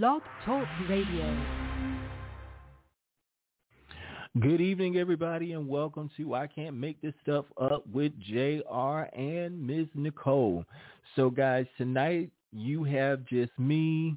Blog Talk Radio. Good evening, everybody, and welcome to I Can't Make This Stuff Up with JR and Ms. Nicole. So, guys, tonight you have just me,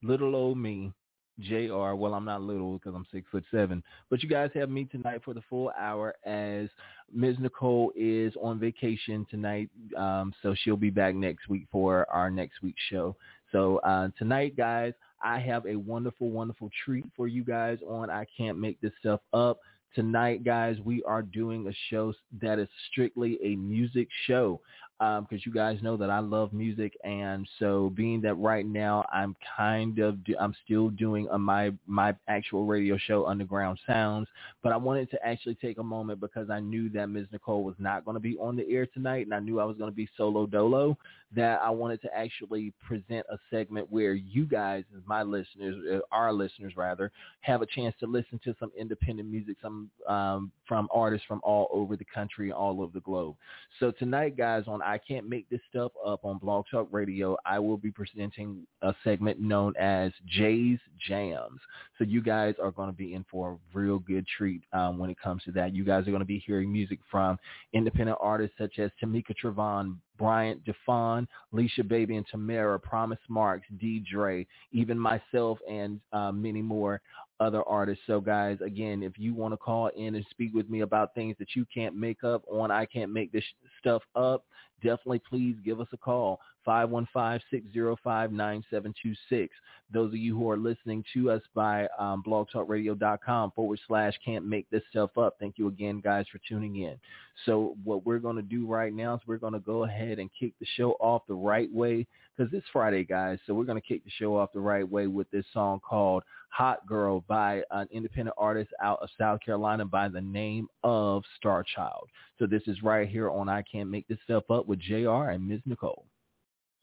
little old me, JR. Well, I'm not little because I'm six foot seven, but you guys have me tonight for the full hour as Ms. Nicole is on vacation tonight. Um, so she'll be back next week for our next week's show. So uh, tonight, guys, I have a wonderful, wonderful treat for you guys on I Can't Make This Stuff Up. Tonight, guys, we are doing a show that is strictly a music show because um, you guys know that I love music, and so being that right now I'm kind of do, I'm still doing a, my my actual radio show, Underground Sounds, but I wanted to actually take a moment because I knew that Ms. Nicole was not going to be on the air tonight, and I knew I was going to be solo dolo. That I wanted to actually present a segment where you guys, my listeners, uh, our listeners rather, have a chance to listen to some independent music, some um, from artists from all over the country, all over the globe. So tonight, guys, on I Can't Make This Stuff Up on Blog Talk Radio, I will be presenting a segment known as Jay'e's Jamz. So you guys are going to be in for a real good treat um, when it comes to that. You guys are going to be hearing music from independent artists such as Tameka Travon, Bryant Defon, Leesha Baby and Tamara, Promise Marks, Dee Dray, even myself and uh, many more other artists. So guys, again, if you want to call in and speak with me about things that you can't make up on I Can't Make This Stuff Up, definitely please give us a call. 515-605-9726. Those of you who are listening to us by um, blogtalkradio.com forward slash can't make this stuff up. Thank you again, guys, for tuning in. So what we're going to do right now is we're going to go ahead and kick the show off the right way because it's Friday, guys. So we're going to kick the show off the right way with this song called Hot Girl by an independent artist out of South Carolina by the name of Starchild. So this is right here on I Can't Make This Stuff Up with JR and Ms. Nicole.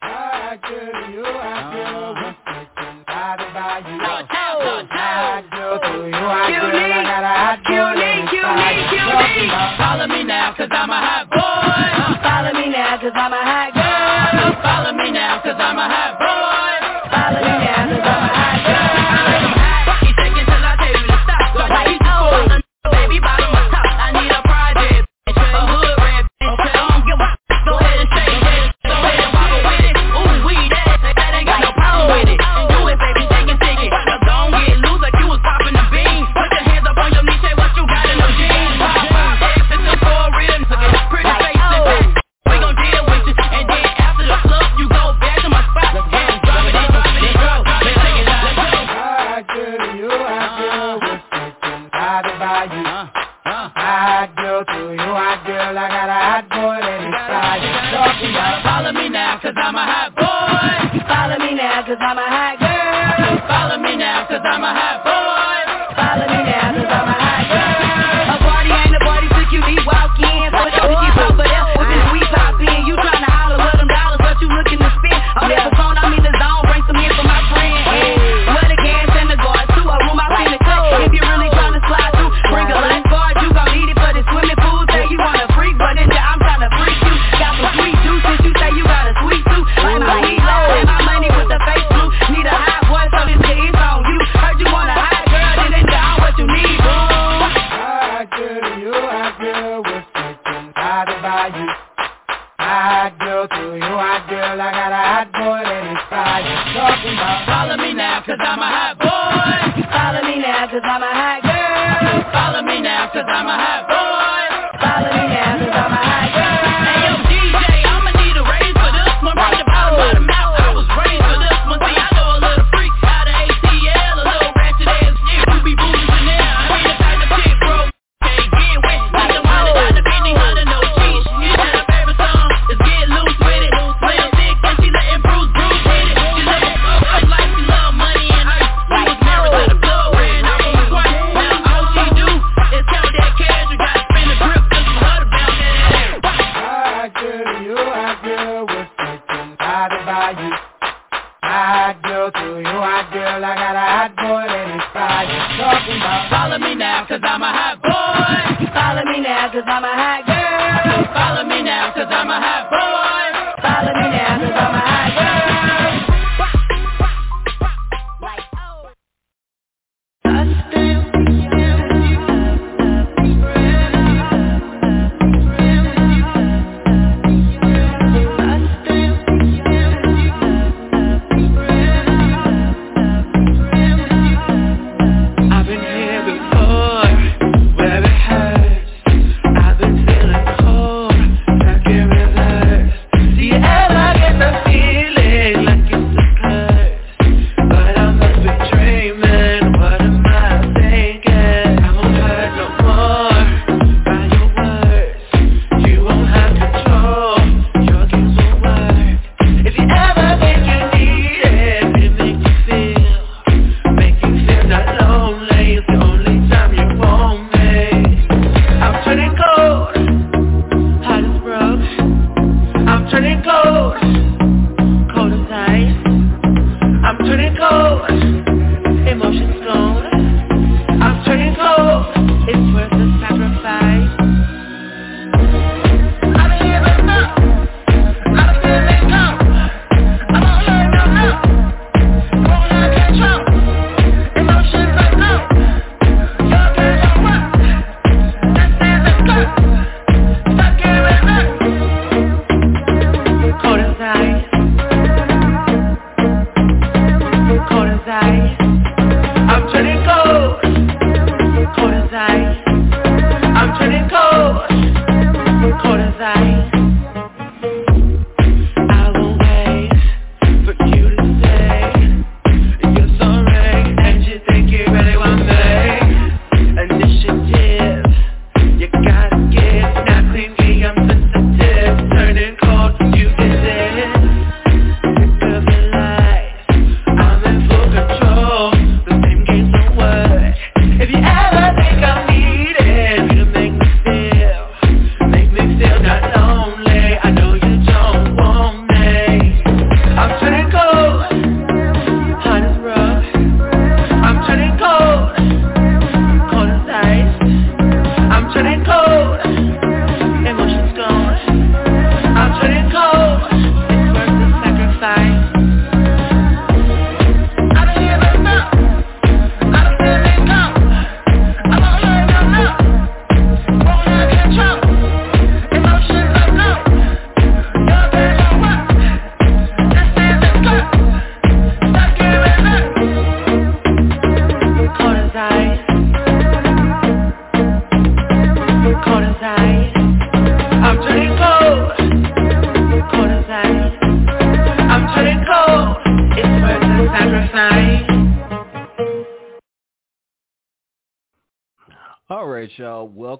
I girl, you, I girl, what's taking body by you? I girl, you, I girl, I got a hot girl. Follow me now, cause I'm a hot boy. Follow me now, cause I'm a hot girl. Follow me now, cause I'm a hot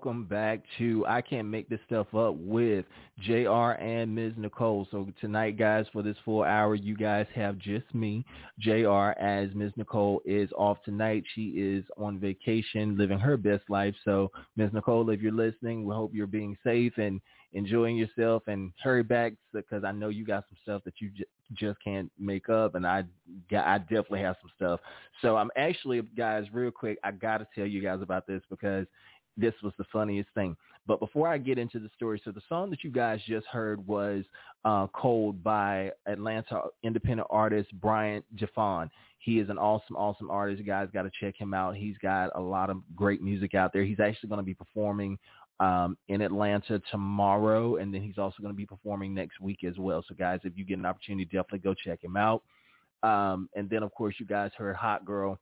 welcome back to I Can't Make This Stuff Up with JR and Ms. Nicole. So tonight, guys, for this full hour, you guys have just me, JR, as Ms. Nicole is off tonight. She is on vacation, living her best life. So, Ms. Nicole, if you're listening, we hope you're being safe and enjoying yourself and hurry back because I know you got some stuff that you j- just can't make up and I got, I definitely have some stuff. So I'm actually guys real quick I got to tell you guys about this because this was the funniest thing. But before I get into the story, so the song that you guys just heard was uh, Cold by Atlanta independent artist Bryant Defon. He is an awesome, awesome artist. You guys got to check him out. He's got a lot of great music out there. He's actually going to be performing um, in Atlanta tomorrow, and then he's also going to be performing next week as well. So, guys, if you get an opportunity, definitely go check him out. Um, and then, of course, you guys heard Hot Girl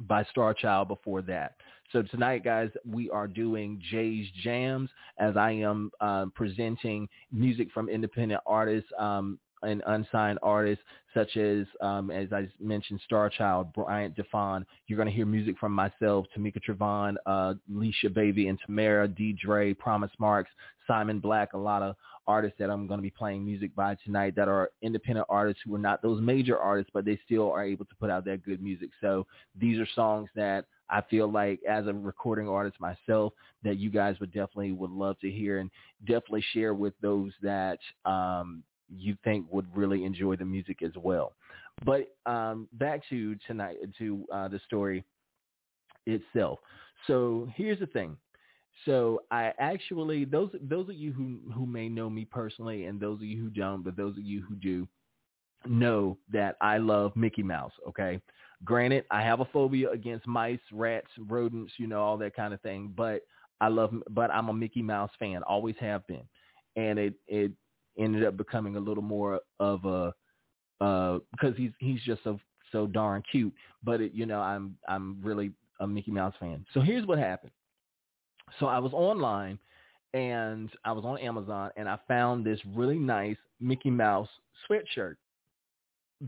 by Star Child before that. So tonight, guys, we are doing Jay'e's Jamz as I am uh, presenting music from independent artists um, and unsigned artists such as, um, as I mentioned, Star Child, Bryant Defon. You're going to hear music from myself, Tameka Travon, uh, Leesha Baby, and Tamara, Dee Dray, Promise Marks, Simon Black, a lot of artists that I'm going to be playing music by tonight that are independent artists who are not those major artists, but they still are able to put out that good music. So these are songs that I feel like as a recording artist myself that you guys would definitely would love to hear and definitely share with those that um, you think would really enjoy the music as well. But um, back to tonight to uh, the story itself. So here's the thing. So I actually those those of you who who may know me personally and those of you who don't, but those of you who do know that I love Mickey Mouse, okay? Granted, I have a phobia against mice, rats, rodents, you know, all that kind of thing, but I love but I'm a Mickey Mouse fan, always have been. And it it ended up becoming a little more of a uh because he's he's just so so darn cute, but it, you know, I'm I'm really a Mickey Mouse fan. So here's what happened. So I was online and I was on Amazon and I found this really nice Mickey Mouse sweatshirt.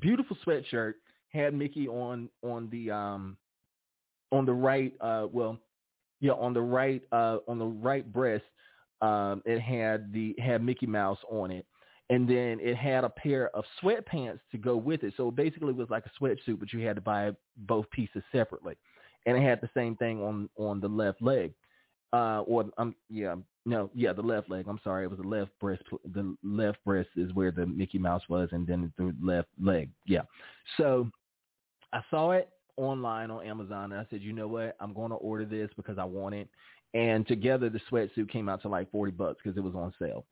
Beautiful sweatshirt had Mickey on on the um on the right uh well yeah on the right uh on the right breast um it had the had Mickey Mouse on it. And then it had a pair of sweatpants to go with it. So basically it was like a sweatsuit but you had to buy both pieces separately. And it had the same thing on on the left leg uh, or um, yeah, no, yeah, the left leg. I'm sorry, it was the left breast. The left breast is where the Mickey Mouse was, and then the left leg. Yeah. So I saw it online on Amazon and I said, you know what, I'm going to order this because I want it. And together the sweatsuit came out to like 40 bucks because it was on sale.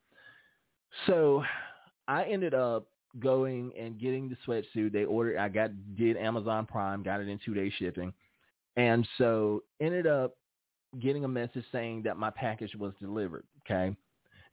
So I ended up going and getting the sweatsuit. They ordered, I got, did Amazon Prime, got it in two day shipping. And so ended up getting a message saying that my package was delivered. Okay.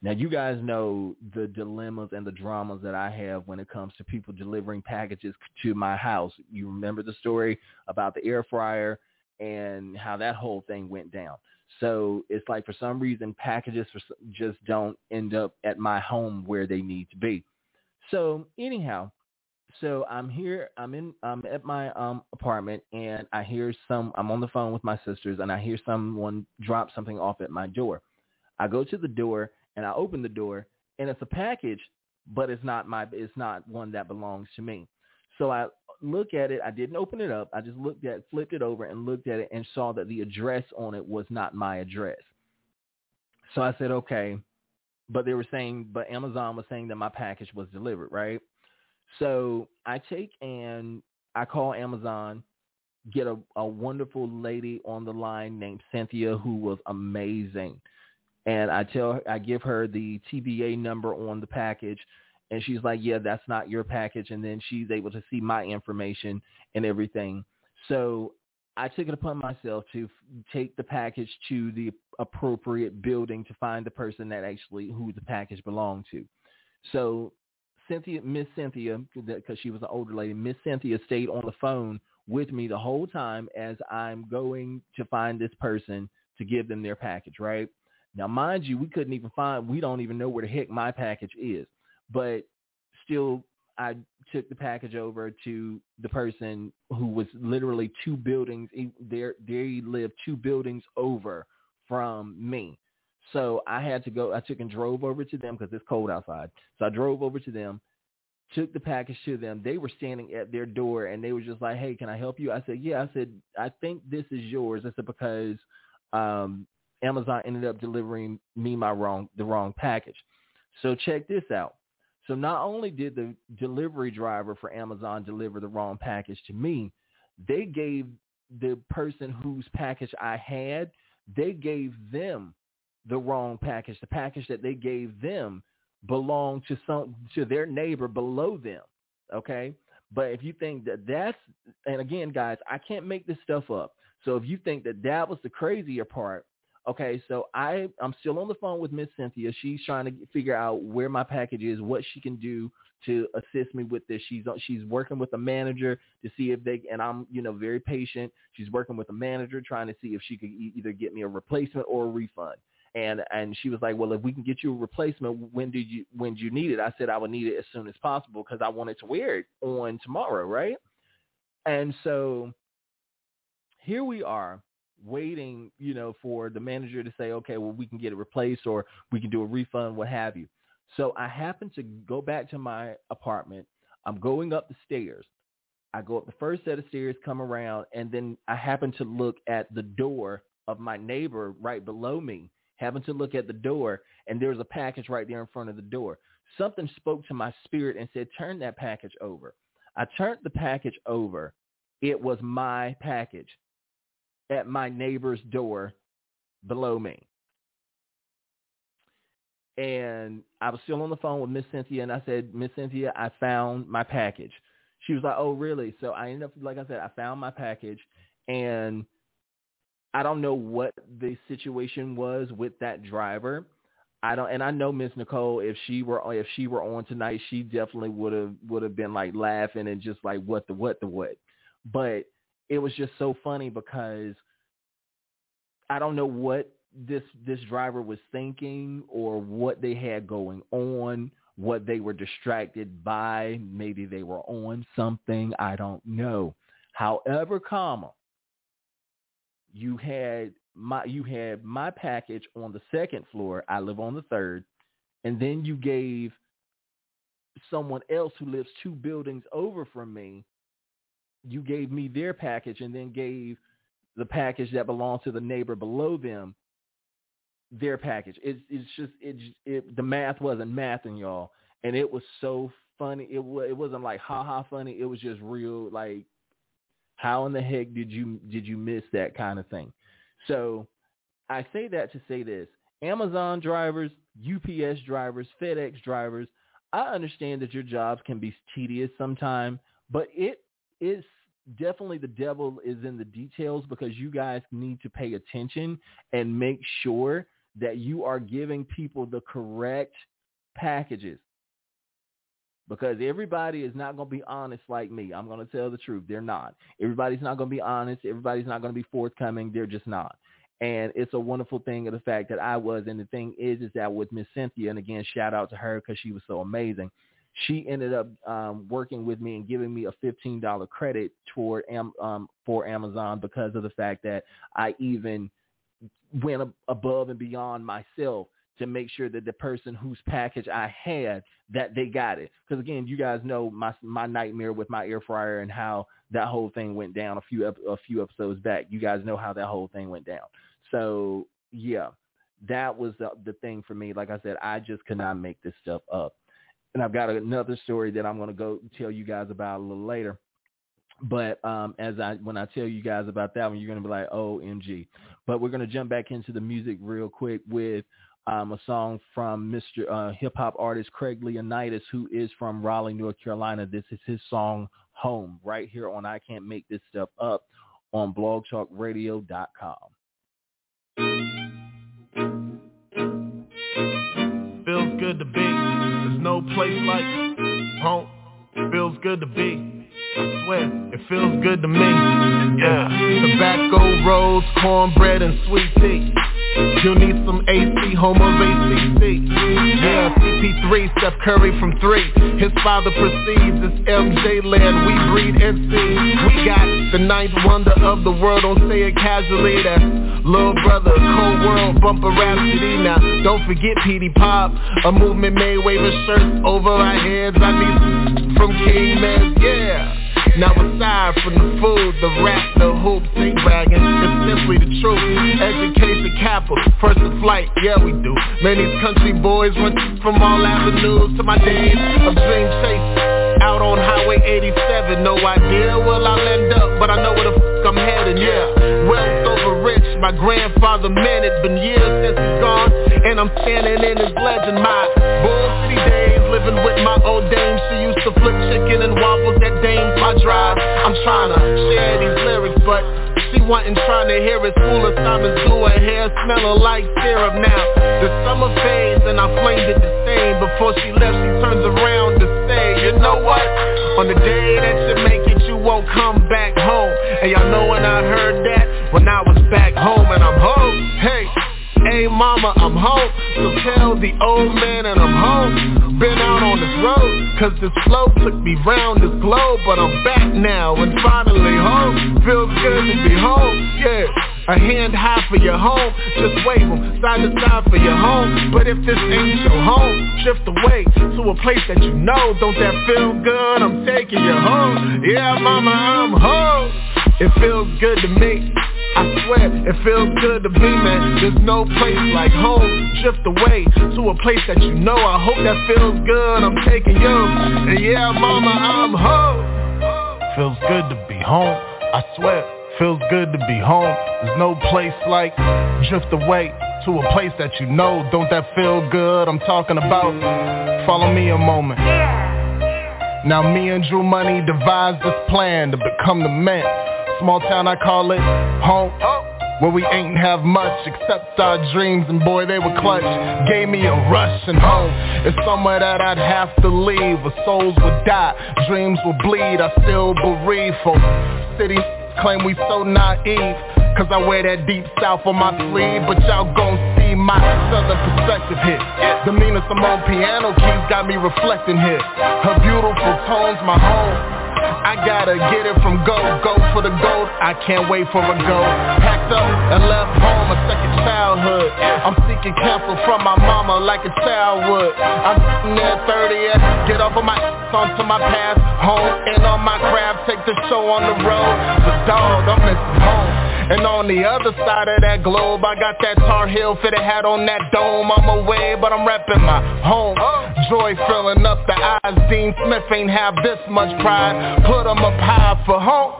Now you guys know the dilemmas and the dramas that I have when it comes to people delivering packages to my house. You remember the story about the air fryer and how that whole thing went down. So it's like for some reason packages just don't end up at my home where they need to be. So anyhow, so I'm here. I'm in. I'm at my um apartment, and I hear some. I'm on the phone with my sisters, and I hear someone drop something off at my door. I go to the door, and I open the door, and it's a package, but it's not my. It's not one that belongs to me. So I look at it. I didn't open it up. I just looked at, flipped it over, and looked at it, and saw that the address on it was not my address. So I said, okay, but they were saying, but Amazon was saying that my package was delivered, right? So I take and I call Amazon, get a, a wonderful lady on the line named Cynthia who was amazing. And I tell her, I give her the TBA number on the package and she's like, yeah, that's not your package. And then she's able to see my information and everything. So I took it upon myself to f- take the package to the appropriate building to find the person that actually who the package belonged to. So Cynthia, Miss Cynthia, because she was an older lady, Miss Cynthia stayed on the phone with me the whole time as I'm going to find this person to give them their package, right? Now, mind you, we couldn't even find, we don't even know where the heck my package is, but still I took the package over to the person who was literally two buildings, there, they lived two buildings over from me. So I had to go. I took and drove over to them because it's cold outside. So I drove over to them, took the package to them. They were standing at their door and they were just like, "Hey, can I help you?" I said, "Yeah." I said, "I think this is yours." I said because um, Amazon ended up delivering me my wrong the wrong package. So check this out. So not only did the delivery driver for Amazon deliver the wrong package to me, they gave the person whose package I had, they gave them the wrong package. The package that they gave them belonged to some to their neighbor below them. Okay, but if you think that that's and again, guys, I can't make this stuff up. So if you think that that was the crazier part, okay, so I I'm still on the phone with Miss Cynthia. She's trying to figure out where my package is, what she can do to assist me with this. She's she's working with a manager to see if they and I'm you know very patient. She's working with a manager trying to see if she could either get me a replacement or a refund and and she was like, well, if we can get you a replacement, when did you when do you need it? I said I would need it as soon as possible because I wanted to wear it on tomorrow, right? And so here we are waiting, you know, for the manager to say, okay, well, we can get it replaced or we can do a refund, what have you. So I happen to go back to my apartment. I'm going up the stairs. I go up the first set of stairs, come around, and then I happen to look at the door of my neighbor right below me having to look at the door, and there was a package right there in front of the door. Something spoke to my spirit and said, turn that package over. I turned the package over. It was my package at my neighbor's door below me. And I was still on the phone with Miss Cynthia, and I said, Miss Cynthia, I found my package. She was like, oh, really? So I ended up, like I said, I found my package, and – I don't know what the situation was with that driver. I don't, and I know Miss Nicole. If she were, if she were on tonight, she definitely would have would have been like laughing and just like what the what the what. But it was just so funny because I don't know what this this driver was thinking or what they had going on, what they were distracted by. Maybe they were on something. I don't know. However, comma, you had my you had my package on the second floor. I live on the third, and then you gave someone else who lives two buildings over from me. You gave me their package, and then gave the package that belonged to the neighbor below them their package. It's it's just it, it the math wasn't mathing y'all, and it was so funny. It was it wasn't like ha ha funny. It was just real like How in the heck did you did you miss that kind of thing? So I say that to say this. Amazon drivers, UPS drivers, FedEx drivers, I understand that your jobs can be tedious sometimes, but it is definitely the devil is in the details because you guys need to pay attention and make sure that you are giving people the correct packages. Because everybody is not going to be honest like me. I'm going to tell the truth. They're not. Everybody's not going to be honest. Everybody's not going to be forthcoming. They're just not. And it's a wonderful thing of the fact that I was. And the thing is, is that with Miss Cynthia, and again, shout out to her because she was so amazing. She ended up um, working with me and giving me a fifteen dollar credit toward um, for Amazon because of the fact that I even went ab- above and beyond myself to make sure that the person whose package I had that they got it. Because again, you guys know my my nightmare with my air fryer and how that whole thing went down a few a few episodes back. You guys know how that whole thing went down. So yeah, that was the, the thing for me. Like I said, I just could not make this stuff up. And I've got another story that I'm going to go tell you guys about a little later. But um, as I when I tell you guys about that one, you're going to be like, "Oh, MG." But we're going to jump back into the music real quick with um, a song from Mr. Uh, hip hop artist Craig Leonidas, who is from Raleigh, North Carolina. This is his song "Home" right here on I Can't Make This Stuff Up on BlogTalkRadio.com. Feels good to be. There's no place like home. Feels good to be. I swear, it feels good to me. Yeah. Tobacco rolls, cornbread, and sweet tea. You need some AC, home of ACC. Yeah, CP3, Steph Curry from three. His father proceeds, it's MJ land, we breed NC. We got the ninth wonder of the world, don't say it casually. That's Lil Brother, Cold World, Bumper Rhapsody. Now, don't forget Petey Pablo, a movement made waving shirts over our heads. I need from King yeah. Now aside from the food, the rap, the hoops, ain't bragging It's simply the truth. Education capital, first in flight, yeah we do. Man, these country boys run from all avenues To my days of dream chase Out on Highway 87 No idea where I'll end up But I know where the fuck I'm heading, yeah. Wealth over rich, my grandfather meant it's Been years since he's gone And I'm standing in his legend My Bull chicken and waffles at Dame's My drive. I'm trying to share these lyrics But she wasn't trying to hear it. School assignments blue her hair smelling like syrup. Now The summer fades and I flamed it the same. Before she left she turns around to say You know what? On the day that you make it you won't come back home. And y'all know when I heard that When I was back home and I'm home. Hey Hey mama, I'm home So tell the old man that I'm home Been out on this road Cause this flow took me round this globe But I'm back now and finally home Feels good to be home, yeah a hand high for your home, just wave them side to side for your home. But if this ain't your home, drift away to a place that you know. Don't that feel good? I'm taking you home. Yeah, mama, I'm home. It feels good to me. I swear, it feels good to be, man. There's no place like home Drift away to a place that you know. I hope that feels good, I'm taking you. And yeah, mama, I'm home. Feels good to be home, I swear Feels good to be home. There's no place like Drift away to a place that you know. Don't that feel good, I'm talking about Follow me a moment. Now me and Drew Money devised this plan to become the man Small town, I call it home. Where we ain't have much except our dreams and boy they were clutch. Gave me a rush and home. It's somewhere that I'd have to leave Where souls would die, dreams would bleed I still bereave for cities claim we so naive Cause I wear that deep south on my sleeve. But y'all gon' see my southern perspective here. Demeanor Simone piano keys got me reflecting here. Her beautiful tones my home I gotta get it from go, go for the gold. I can't wait for a go. Packed up and left home a second childhood. I'm seeking counsel from my mama like a child would. I'm sitting there 30 Get off of my ass onto my path, Home and on my craft Take the show on the road. But dog, I'm missing home and on the other side of that globe I got that Tar Heel fitted hat on that dome. I'm away but I'm repping my home. Joy filling up the eyes. Dean Smith ain't have this much pride. Put 'em up high for home.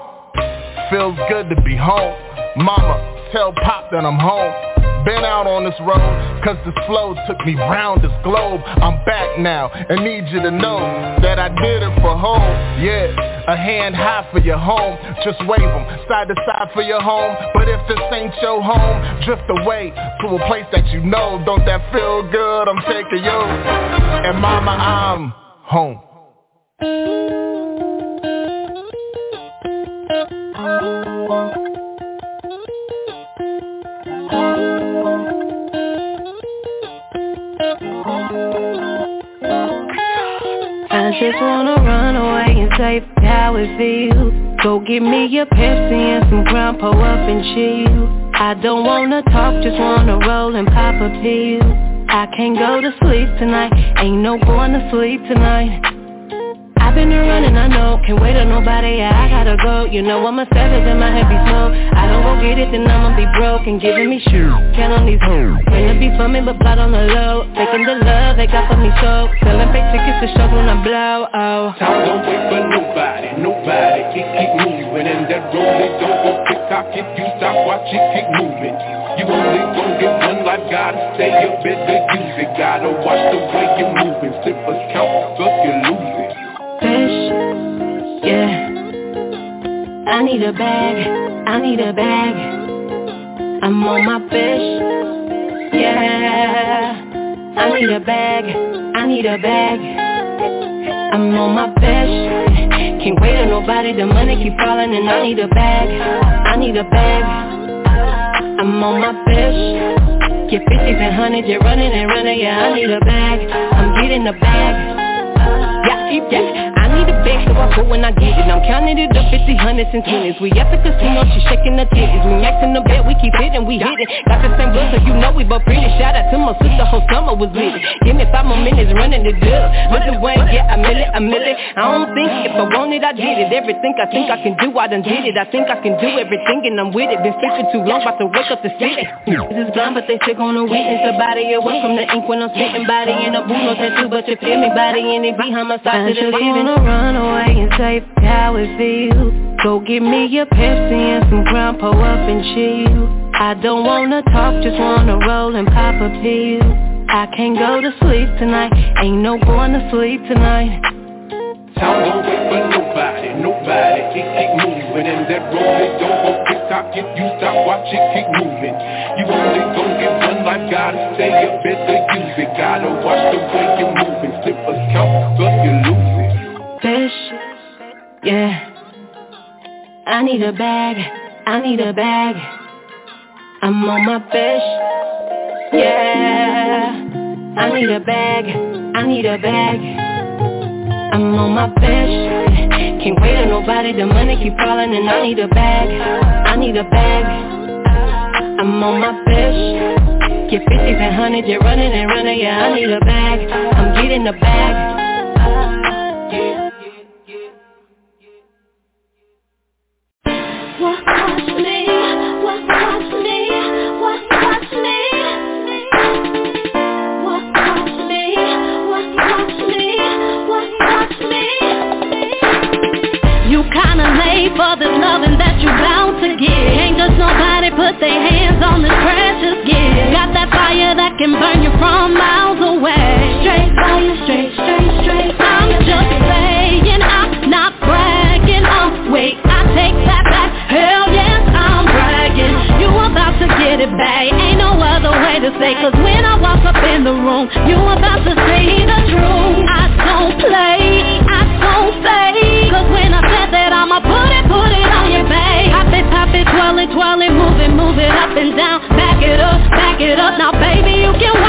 Feels good to be home. Mama, tell Pop that I'm home. Been out on this road, cause this flow took me round this globe. I'm back now, and need you to know that I did it for home. Yeah, a hand high for your home, just wave them side to side for your home. But if this ain't your home, drift away to a place that you know. Don't that feel good? I'm taking you, and mama, I'm home. Oh. I just wanna run away and say how it feels. Go get me a Pepsi and some pour up and chill I don't wanna talk, just wanna roll and pop a pill. I can't go to sleep tonight, ain't no going to sleep tonight I've been running, I know, can't wait on nobody, yeah, I gotta go. You know I'm a savage and my head be slow I don't go get it, then I'ma be broke and giving me shoes, Count on these hoes, to be me, but plot on the low. Taking the love they got for me so. Selling fake tickets to shows when I blow, oh. Time don't wait for nobody, nobody Keep, keep moving. And that road they don't go tick tock If you stop, watch it keep moving. You only gon' get one life, gotta stay up, better use it Gotta watch the way you're moving, slippers count, I need a bag, I need a bag. I'm on my fish, yeah. I need a bag, I need a bag. I'm on my fish Can't wait on nobody, the money keep falling and I need a bag. I need a bag. I'm on my fish Get 50s and 100s, you're running and running, yeah I need a bag. I'm getting a bag yeah, I need a bag so I put when I get it. I'm counting it up 50, hundreds and twenties We at the casino, she shaking the titties. We in the bed, we keep hitting, we hit it. Got the same blood so you know we both pretty. Shout out to my sister, whole summer was lit. Give me five more minutes running the deal With the way, yeah, I mill it, I mill it I don't think if I want it, I did it. Everything I think I can do, I done did it. I think I can do everything and I'm with it. Been sleeping too long, about to wake up the city This is blind, but they still gonna witness. The body away from the ink when I'm sitting. Body in a booth, no tattoo, but you feel me. Body in it, behind my side I just wanna run away and say how it feels. Go get me a Pepsi and some Crown, pour up and chill I don't wanna talk, just wanna roll and pop a pill. I can't go to sleep tonight, ain't no going to sleep tonight. Time don't wait for nobody, nobody Keep, keep moving. And that road don't go tick tock If you stop, watch it keep moving. You only gon' get one life, gotta stay up, better use it. Gotta watch the way you're moving, slippers Fish, yeah. I need a bag, I need a bag. I'm on my fish, yeah. I need a bag, I need a bag. I'm on my fish Can't wait on nobody, the money keep falling and I need a bag I need a bag. I'm on my fish Get 50s and 100s, you're running and running, yeah I need a bag. I'm getting a bag this loving that you bound to get Can't just nobody put their hands on this precious gift. Got that fire that can burn you from miles away. Straight fire, straight, straight, straight I'm just saying I'm not bragging. Oh wait, I take that back. Hell yes, I'm bragging. You about to get it back. Ain't no other way to say Cause when I walk up in the room You about to see the truth. I Up and down. Back it up, back it up. Now baby you can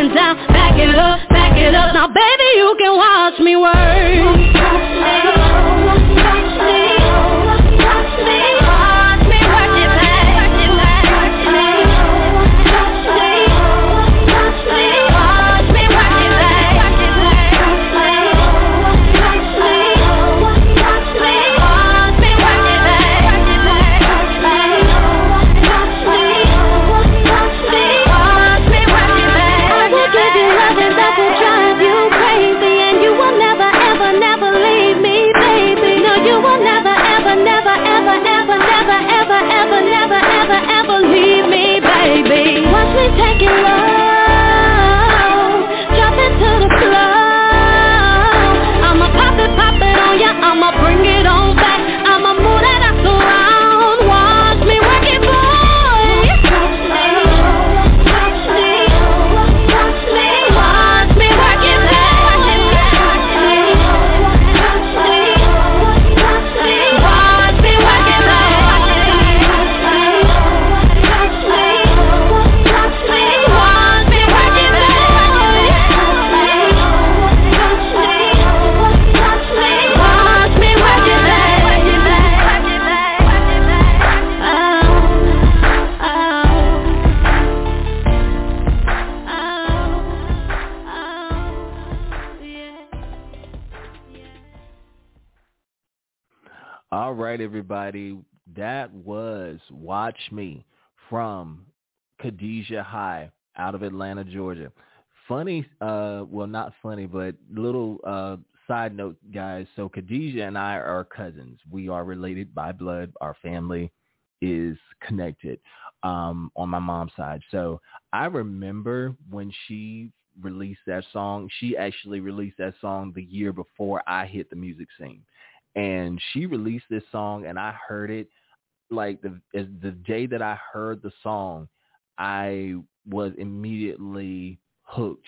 and down, back it up, back it up. Now baby, you can watch me work. Watch Me from Khadijah High out of Atlanta, Georgia. Funny, uh, well, not funny, but little uh, side note, guys. So Khadijah and I are cousins. We are related by blood. Our family is connected um, on my mom's side. So I remember when she released that song. She actually released that song the year before I hit the music scene. And she released this song and I heard it like the the day that I heard the song, I was immediately hooked.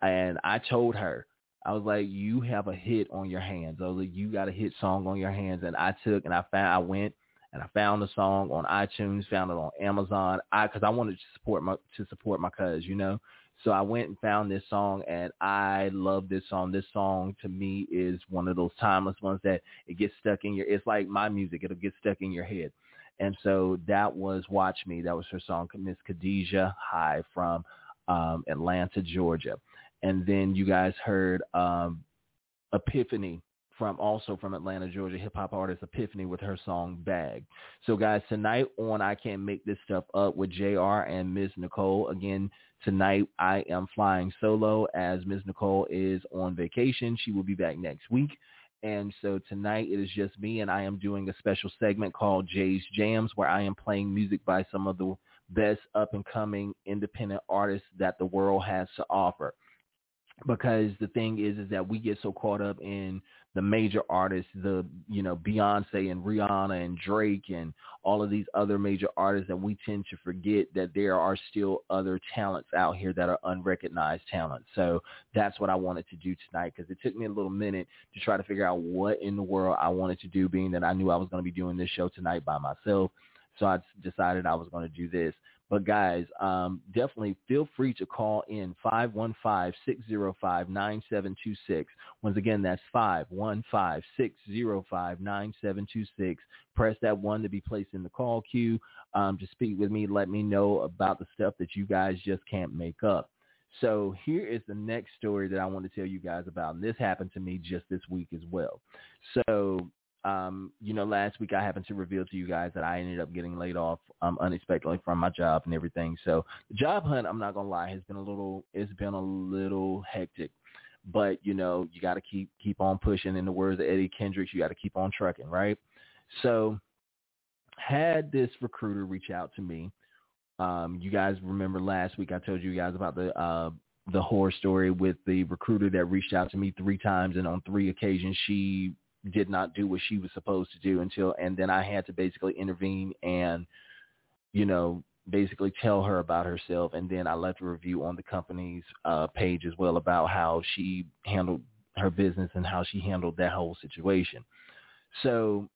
And I told her, I was like, you have a hit on your hands. I was like, you got a hit song on your hands. And I took and I found, I went and I found the song on iTunes, found it on Amazon. I, cause I wanted to support my, to support my cuz, you know? So I went and found this song and I love this song. This song to me is one of those timeless ones that it gets stuck in your, it's like my music. It'll get stuck in your head. And so that was Watch Me. That was her song, Miss Khadijah High from um, Atlanta, Georgia. And then you guys heard um, Epiphany from also from Atlanta, Georgia, hip hop artist Epiphany with her song Bag. So guys, tonight on I Can't Make This Stuff Up with JR and Ms. Nicole. Again, tonight I am flying solo as Ms. Nicole is on vacation. She will be back next week. And so tonight it is just me and I am doing a special segment called Jay'e's Jamz where I am playing music by some of the best up and coming independent artists that the world has to offer. Because the thing is is that we get so caught up in the major artists, the you know Beyonce and Rihanna and Drake and all of these other major artists that we tend to forget that there are still other talents out here that are unrecognized talents. So that's what I wanted to do tonight because it took me a little minute to try to figure out what in the world I wanted to do, being that I knew I was going to be doing this show tonight by myself. So I decided I was going to do this. But guys, um, definitely feel free to call in 515-605-9726. Once again, that's 515-605-9726. Press that one to be placed in the call queue um, to speak with me. Let me know about the stuff that you guys just can't make up. So here is the next story that I want to tell you guys about. And this happened to me just this week as well. So um, you know, last week I happened to reveal to you guys that I ended up getting laid off um, unexpectedly from my job and everything. So the job hunt, I'm not gonna lie, has been a little, it's been a little hectic. But you know, you got to keep keep on pushing. In the words of Eddie Kendricks, you got to keep on trucking, right? So, had this recruiter reach out to me. Um, you guys remember last week I told you guys about the uh, the horror story with the recruiter that reached out to me three times, and on three occasions she did not do what she was supposed to do until and then I had to basically intervene and you know basically tell her about herself and then I left a review on the company's uh page as well about how she handled her business and how she handled that whole situation. So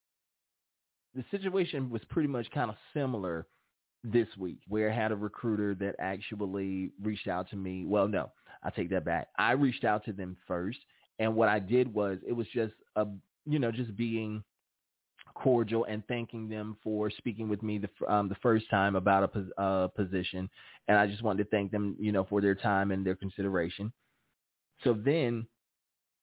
the situation was pretty much kind of similar this week where I had a recruiter that actually reached out to me. Well, no, I take that back. I reached out to them first and what I did was it was just a you know, just being cordial and thanking them for speaking with me the um, the first time about a position, and I just wanted to thank them, you know, for their time and their consideration. So then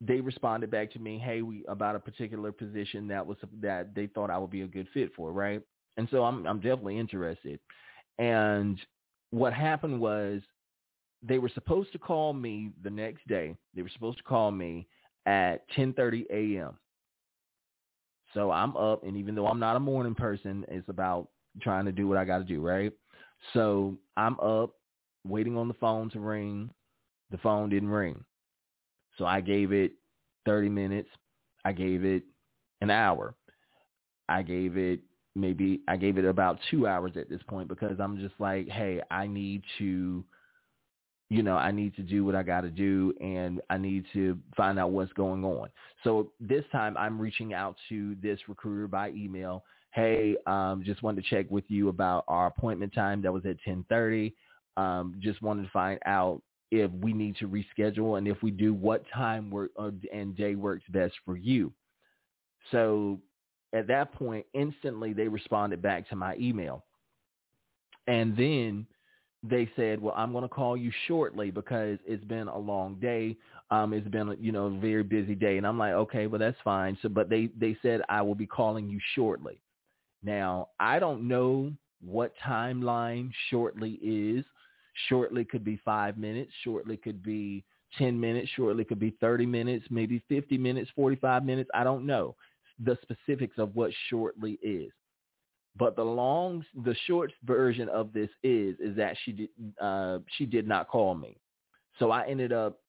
they responded back to me, "Hey, we about a particular position that was that they thought I would be a good fit for, right?" And so I'm I'm definitely interested. And what happened was they were supposed to call me the next day. They were supposed to call me at 10:30 a.m. So I'm up, and even though I'm not a morning person, it's about trying to do what I got to do, right? So I'm up, waiting on the phone to ring. The phone didn't ring. So I gave it 30 minutes. I gave it an hour. I gave it maybe I gave it about two hours at this point because I'm just like, hey, I need to you know, I need to do what I got to do and I need to find out what's going on. So this time I'm reaching out to this recruiter by email. Hey, um, just wanted to check with you about our appointment time that was at 1030. Um, just wanted to find out if we need to reschedule and if we do, what time work uh, and day works best for you. So at that point, instantly they responded back to my email. And then they said, well, I'm going to call you shortly because it's been a long day. Um, it's been you know a very busy day, and I'm like, okay, well that's fine. So, but they they said I will be calling you shortly. Now I don't know what timeline shortly is. Shortly could be five minutes. Shortly could be 10 minutes. Shortly could be 30 minutes, maybe 50 minutes, 45 minutes. I don't know the specifics of what shortly is. But the long, the short version of this is, is that she did, uh, she did not call me. So I ended up,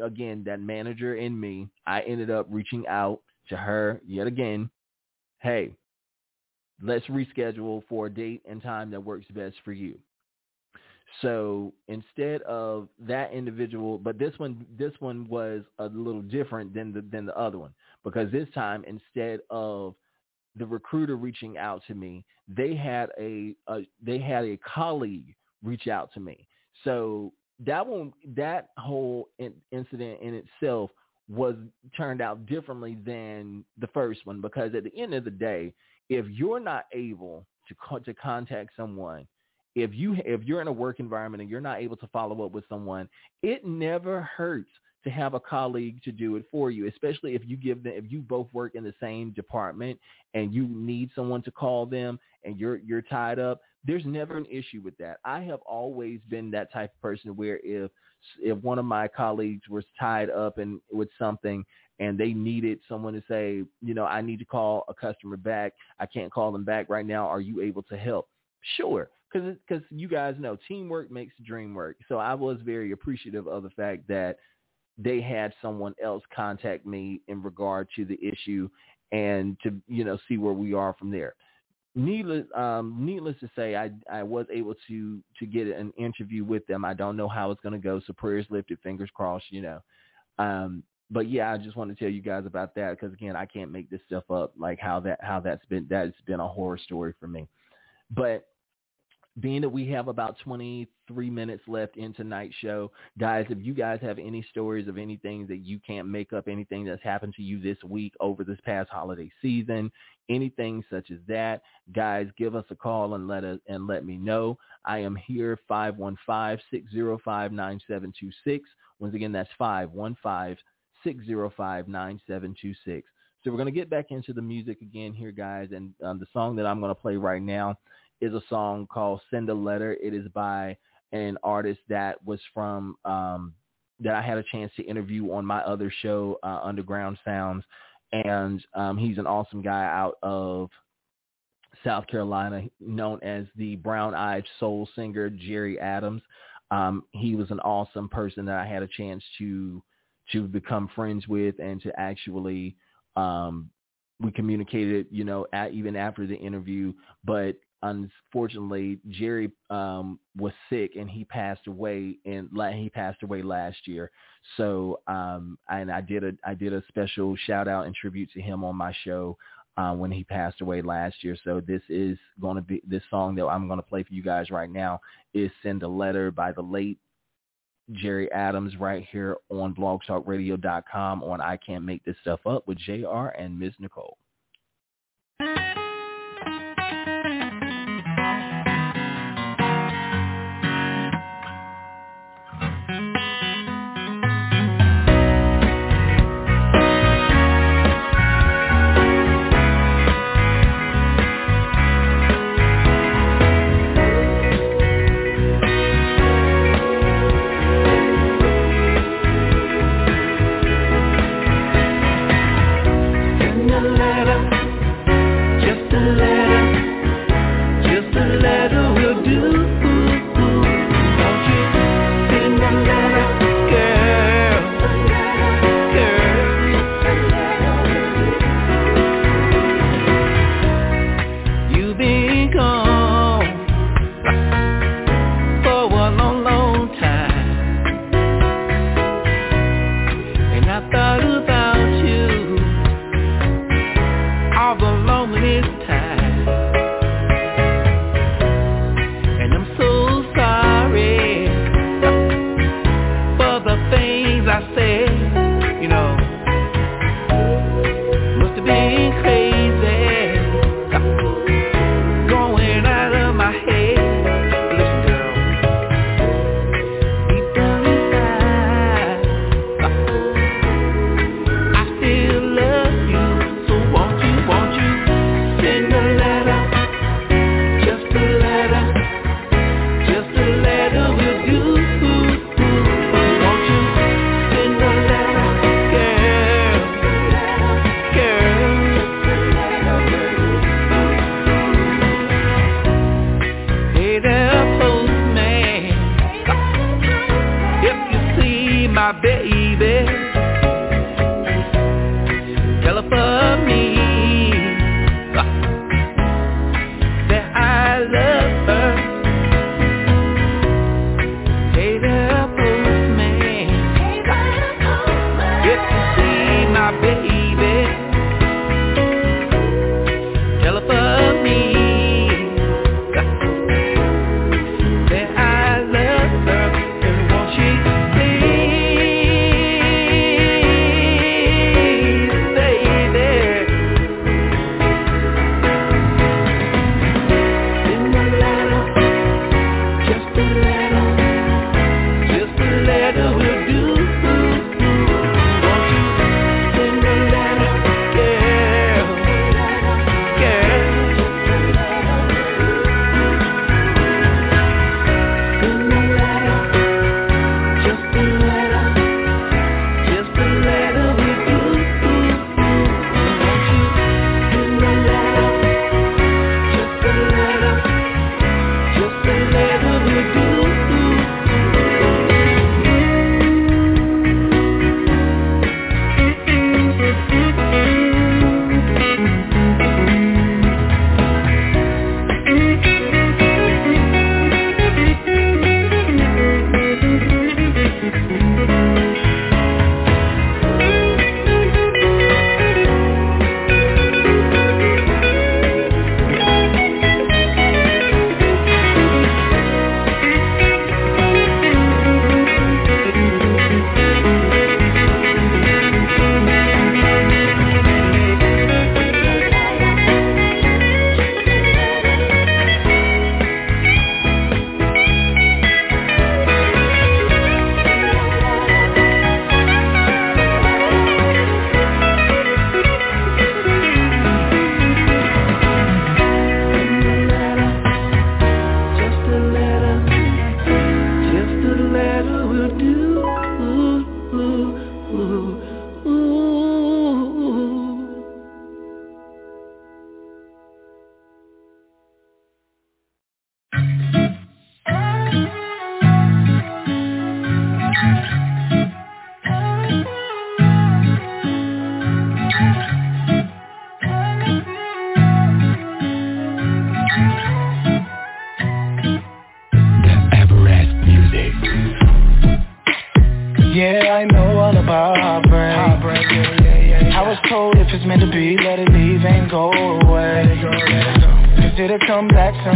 again, that manager in me, I ended up reaching out to her yet again. Hey, let's reschedule for a date and time that works best for you. So instead of that individual, but this one, this one was a little different than the than the other one because this time instead of the recruiter reaching out to me, they had a, a they had a colleague reach out to me. So that one, that whole in, incident in itself was turned out differently than the first one because at the end of the day, if you're not able to to contact someone if you if you're in a work environment and you're not able to follow up with someone, it never hurts to have a colleague to do it for you, especially if you give them if you both work in the same department and you need someone to call them and you're you're tied up, there's never an issue with that. I have always been that type of person where if if one of my colleagues was tied up and with something and they needed someone to say, you know, I need to call a customer back. I can't call them back right now. Are you able to help? Sure because you guys know teamwork makes the dream work. So I was very appreciative of the fact that they had someone else contact me in regard to the issue and to you know see where we are from there. Needless, um, needless to say, I I was able to to get an interview with them. I don't know how it's going to go, so prayers lifted, fingers crossed, you know. Um, but yeah, I just want to tell you guys about that because again, I can't make this stuff up. Like how that how that's been that's been a horror story for me. But being that we have about 23 minutes left in tonight's show, guys, if you guys have any stories of anything that you can't make up, anything that's happened to you this week over this past holiday season, anything such as that, guys, give us a call and let us and let me know. I am here 515-605-9726. Once again, that's 515-605-9726. So we're going to get back into the music again here, guys, and um, the song that I'm going to play right now is a song called Send a Letter. It is by an artist that was from um, that I had a chance to interview on my other show, uh, Underground Sounds, and um, he's an awesome guy out of South Carolina, known as the Brown Eyed Soul singer Jerry Adams. Um, he was an awesome person that I had a chance to to become friends with and to actually um, we communicated, you know, at, even after the interview. But unfortunately Jerry um, was sick and he passed away and he passed away last year. So um, and I did a I did a special shout out and tribute to him on my show uh, when he passed away last year. So this is going to be this song that I'm going to play for you guys right now is "Send a Letter" by the late Jerry Adams right here on blogtalkradio.com on I Can't Make This Stuff Up with JR and Ms. Nicole.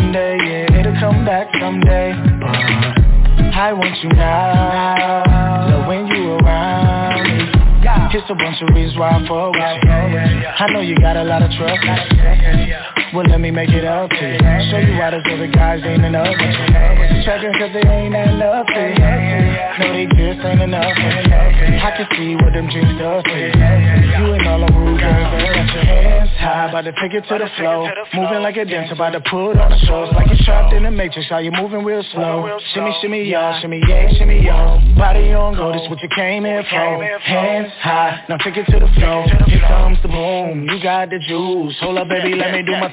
Someday, yeah, it'll come back someday. But I want you now, love when you around. Me Here's a bunch of reasons why I fuck with you. I know you got a lot of trust Well let me make it up to you Show you why those other guys ain't enough with you Checking cause they ain't enough to you No they just ain't enough I can see what them dreams does to you You ain't all them rude girls got your hands high About to take it to the flow Moving like a dancer about to put on a show It's like you're trapped in the matrix How you moving real slow. Shimmy shimmy y'all, shimmy yeah, shimmy y'all. Body on go, this what you came here for. Hands high, now take it to the floor. Here comes the boom, you got the juice. Hold up baby, let me do my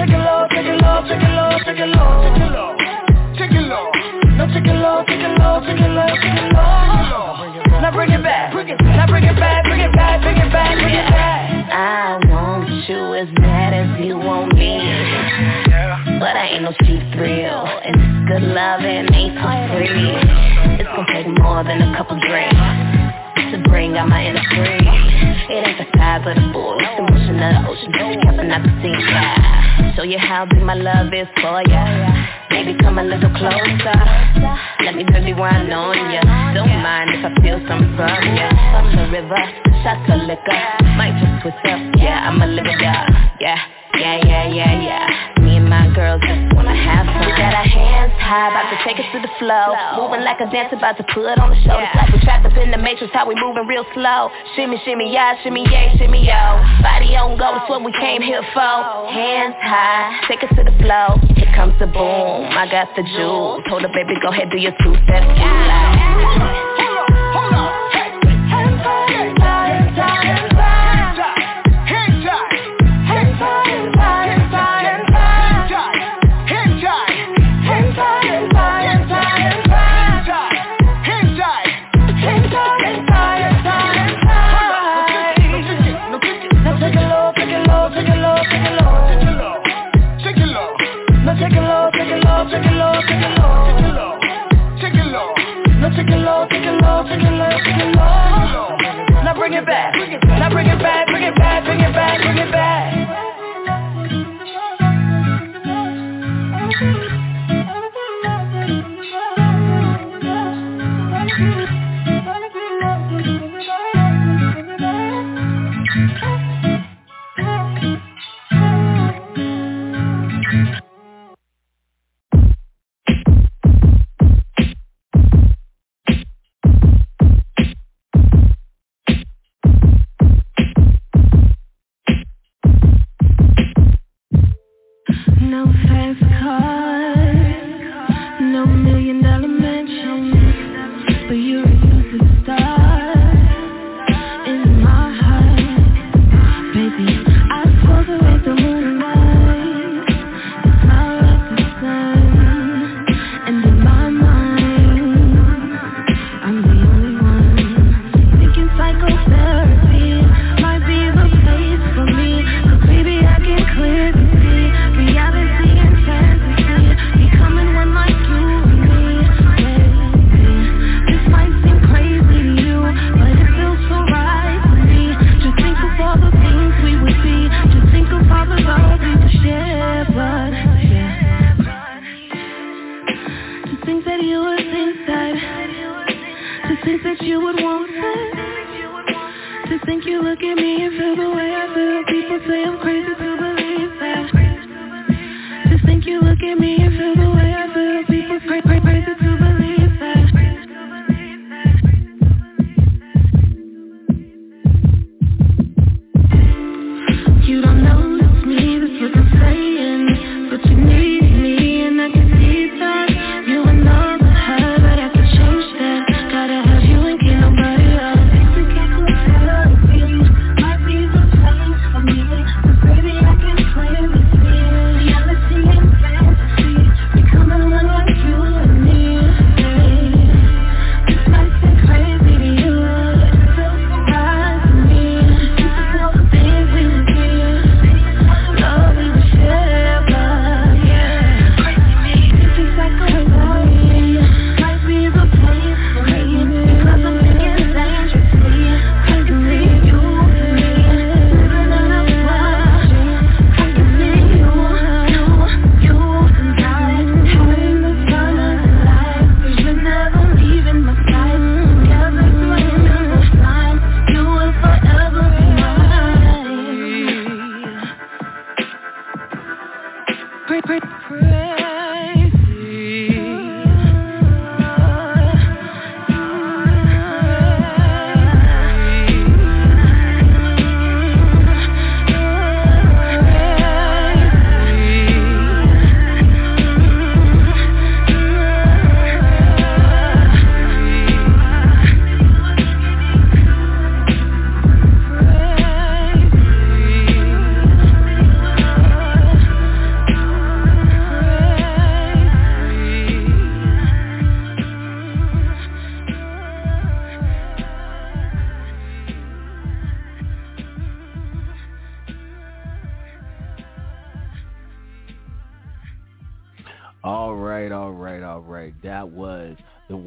take it low, take it low, take it low, take it low. Low, take it low, take it low, take it low. Now bring it back. Now bring it back, bring it back, bring it back. I want you as bad as you want me But I ain't no cheap thrill And this good loving ain't for free It's gonna take more than a couple drinks To bring out my inner free It ain't the size of the bull It's the motion of the ocean Just capping out the sea yeah. Show you how big my love is for ya. Maybe come a little closer. Let me baby wine on ya. Don't mind if I feel some from ya. From the river, shots of liquor. Might just twist up, yeah, I'ma Yeah, yeah, yeah, yeah, yeah Me and my girls just wanna have fun. We got our hands high, about to take it to the flow Moving like a dancer, about to put on the show. It's like we trapped up in the matrix, how we moving real slow. Shimmy, shimmy, yeah, shimmy, yeah, shimmy, yo. Body on go, that's what we came here for. Hands high, take it to the flow Here comes the boom, I got the jewels. Told the baby, go ahead, do your two steps. You low, take it low, take it low. Take it low. Now take it low, take it low, take it low, take it low. Now bring it back. Now bring it back, bring it back, bring it back, bring it back. Think that you would want that. To think you look at me and feel the way I feel People say I'm crazy to believe that To think you look at me and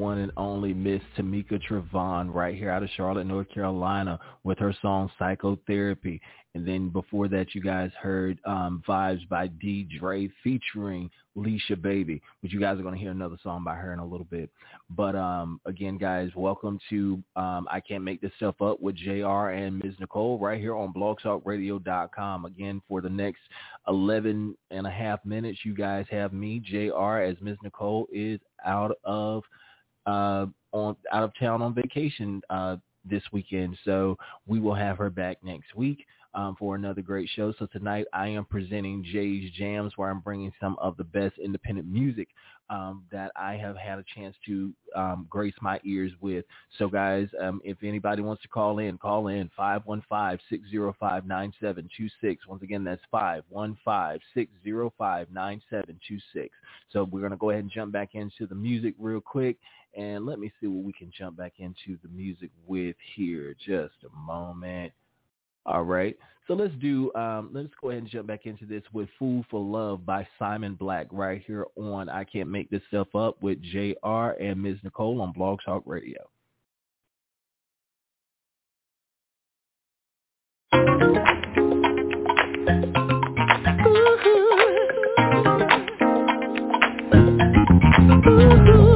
one and only Miss Tameka Travon right here out of Charlotte, North Carolina with her song Psychotherapy. And then before that, you guys heard um, Vibes by Dee Dray featuring Leesha Baby, which you guys are going to hear another song by her in a little bit. But um, again, guys, welcome to um, I Can't Make This Stuff Up with JR and Ms. Nicole right here on blogtalkradio.com. Again, for the next 11 and a half minutes, you guys have me, JR, as Ms. Nicole is out of uh, on out of town on vacation uh, this weekend. So we will have her back next week um, for another great show. So tonight I am presenting Jay'e's Jamz, where I'm bringing some of the best independent music um, that I have had a chance to um, grace my ears with. So guys, um, if anybody wants to call in, call in 515-605-9726. Once again, that's 515-605-9726. So we're going to go ahead and jump back into the music real quick. And let me see what we can jump back into the music with here. Just a moment. All right. So let's do, um, let's go ahead and jump back into this with Fool for Love by Simon Black right here on I Can't Make This Stuff Up with JR and Ms. Nicole on Blog Talk Radio. I'm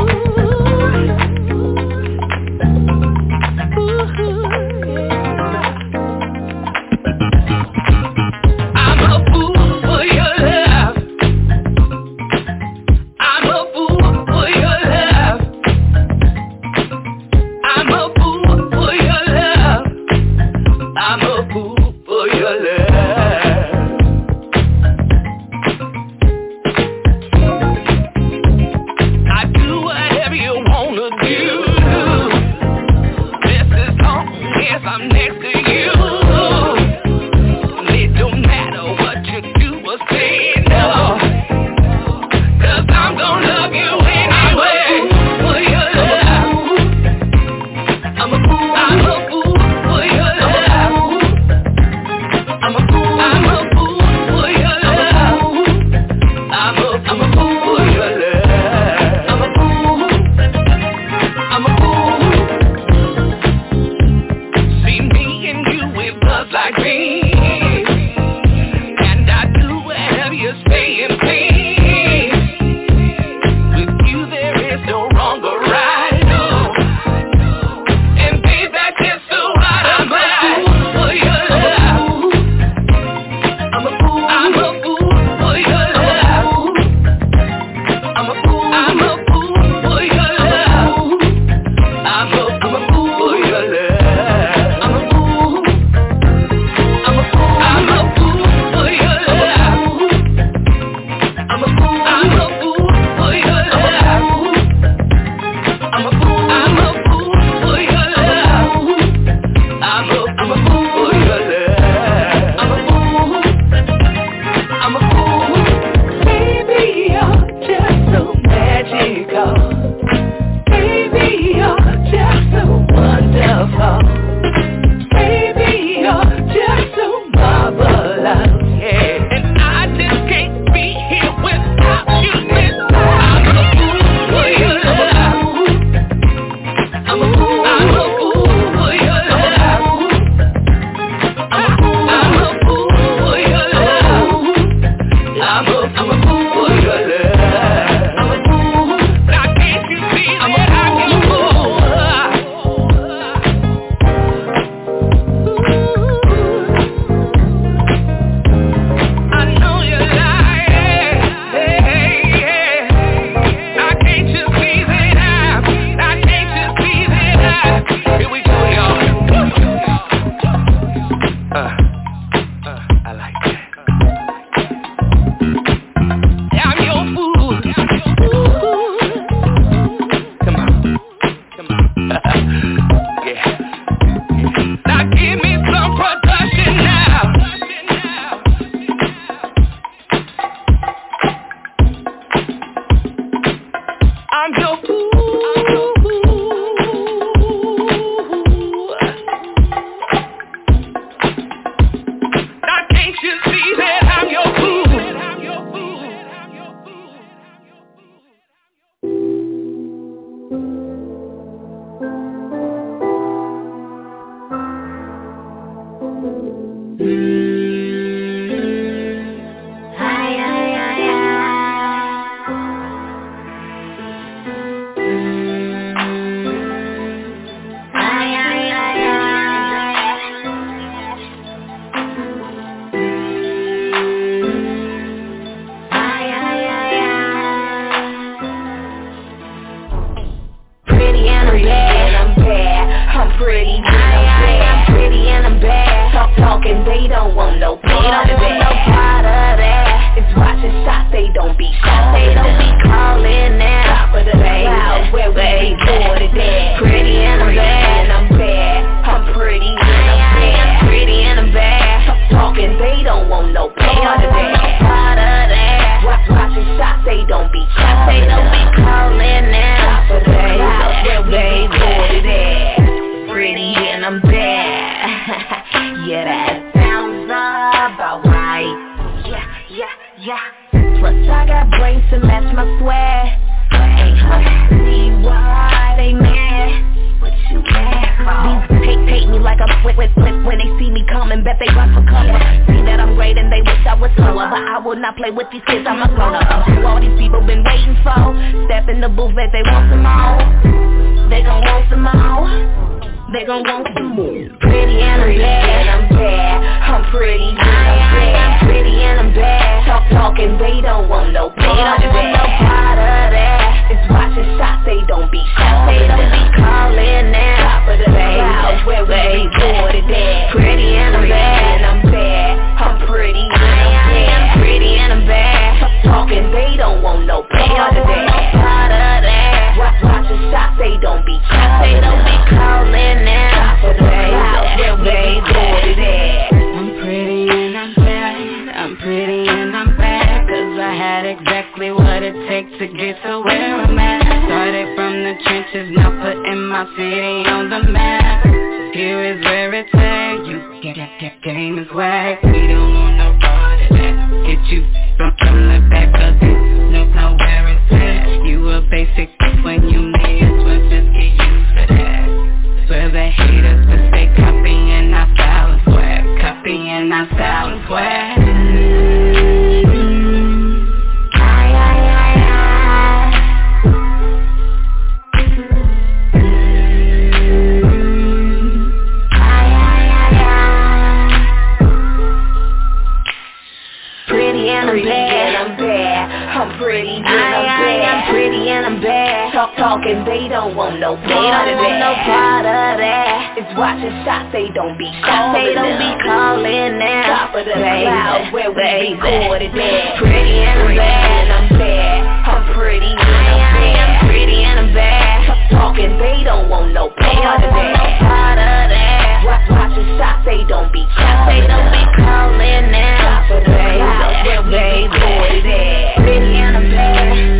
Talk talking, they don't want no part. They don't want no part of that. It's watching shots, they don't be shots. They don't be calling now. Top of the clouds where we be boarded at. Pretty and I'm bad. I'm bad. I'm pretty and I'm bad. I'm pretty and I'm bad. Talking, they don't want no part of that. Part of that. Watch, watching shots, they don't be shots. They don't be calling now. Top of the clouds where we be boarded at. Pretty and I'm bad.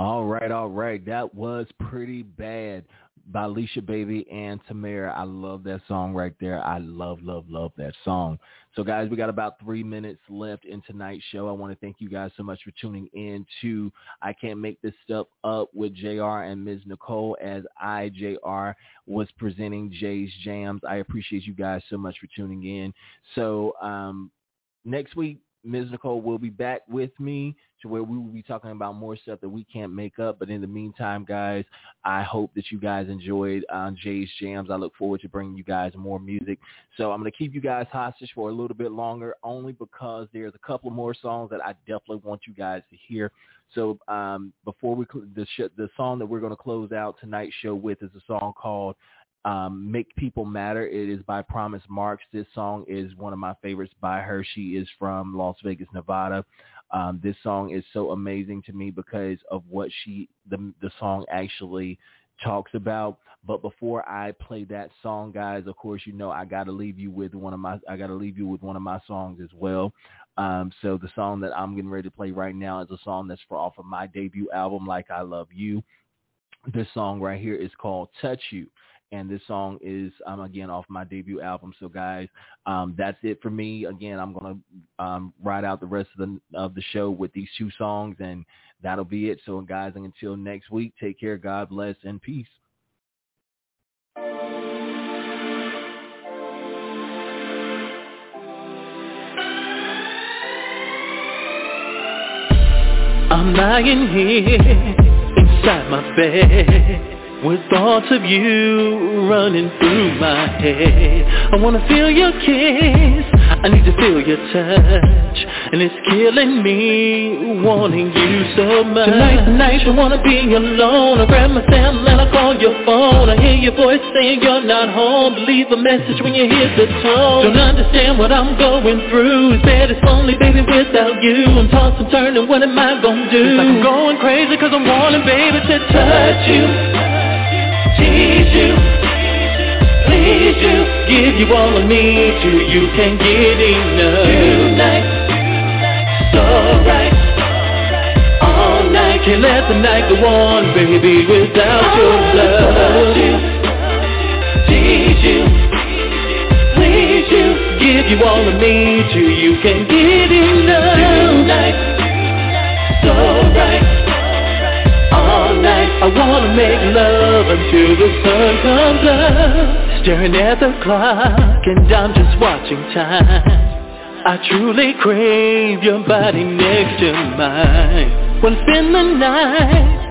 All right, all right. That was pretty bad by Alicia Baby and Tamara. I love that song right there. I love, love, love that song. So guys, we got about three minutes left in tonight's show. I want to thank you guys so much for tuning in to I Can't Make This Stuff Up with JR and Ms. Nicole as I, JR, was presenting Jay'e's Jamz. I appreciate you guys so much for tuning in. So um, next week, Ms. Nicole will be back with me to where we will be talking about more stuff that we can't make up. But in the meantime, guys, I hope that you guys enjoyed uh, Jay'e's Jamz. I look forward to bringing you guys more music. So I'm going to keep you guys hostage for a little bit longer only because there's a couple more songs that I definitely want you guys to hear. So um, before we, cl- the, sh- the song that we're going to close out tonight's show with is a song called um, Make People Matter. It is by Promise Marks. This song is one of my favorites by her. She is from Las Vegas, Nevada. Um, this song is so amazing to me because of what she, the, the song actually talks about. But before I play that song, guys, of course, you know, I got to leave you with one of my, I got to leave you with one of my songs as well. Um, so the song that I'm getting ready to play right now is a song that's for off of my debut album, Like I Love You. This song right here is called Touch You and this song is um, again off my debut album. So guys, um, that's it for me. Again, I'm gonna um, ride out the rest of the of the show with these two songs, and that'll be it. So guys, until next week, take care. God bless and peace. I'm lying here inside my bed with thoughts of you running through my head. I wanna feel your kiss, I need to feel your touch, and it's killing me, wanting you so much. Tonight, tonight, I wanna be alone. I grab my cell and I call your phone. I hear your voice saying you're not home. Leave a message when you hear the tone. Don't understand what I'm going through. It's bad, it's lonely, baby, without you. I'm tossing, turning, what am I gonna do? It's like I'm going crazy cause I'm wanting, baby, to touch you tease you, please you, give you all of me till you can't get enough. Tonight, so right, all night, can't let the night go on, baby, without your love. Tease you, please you, give you all of me till you can't get enough. Tonight, so right night I wanna make love until the sun comes up. Staring at the clock and I'm just watching time. I truly crave your body next to mine. Wanna spend the night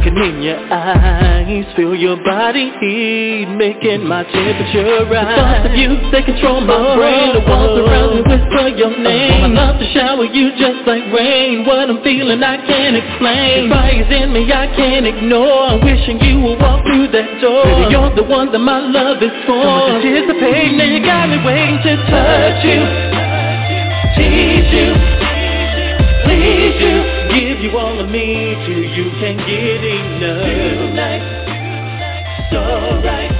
Looking in your eyes, feel your body heat, making my temperature rise. The thoughts of you, they control my oh. brain. The walls around me whisper your name. I love to shower you just like rain. What I'm feeling, I can't explain. The fire's in me, I can't ignore. I'm wishing you would walk through that door. Baby, you're the one that my love is for. So much anticipation, got me waiting to touch you, you all of me till you can't get enough. Tonight, so right,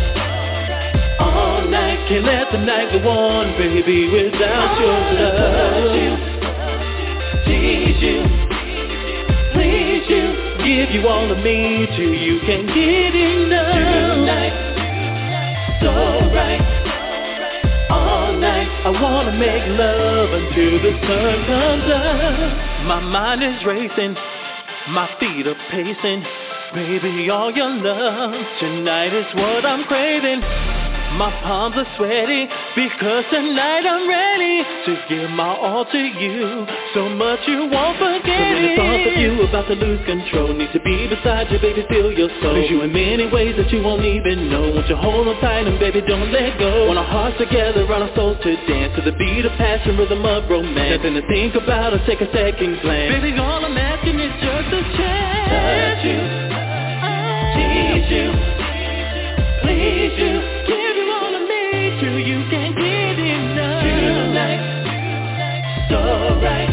all night. Can't let the night go on, baby, without your love. Tease you, please you. Give you all of me till you can't get enough. Tonight, I wanna make love until the sun comes up. My mind is racing, my feet are pacing. Baby, all your love tonight is what I'm craving. My palms are sweaty because tonight I'm ready to give my all to you. So much you won't forget so many thoughts of you about to lose control. Need to be beside you, baby, feel your soul. Lose you in many ways that you won't even know. Want you hold on tight and baby, don't let go. Want our hearts together, run our souls to dance to the beat of passion, rhythm of romance. Nothing to think about or take a second glance. Baby, all I'm asking is just a chance. Touch you, tease you, please you, so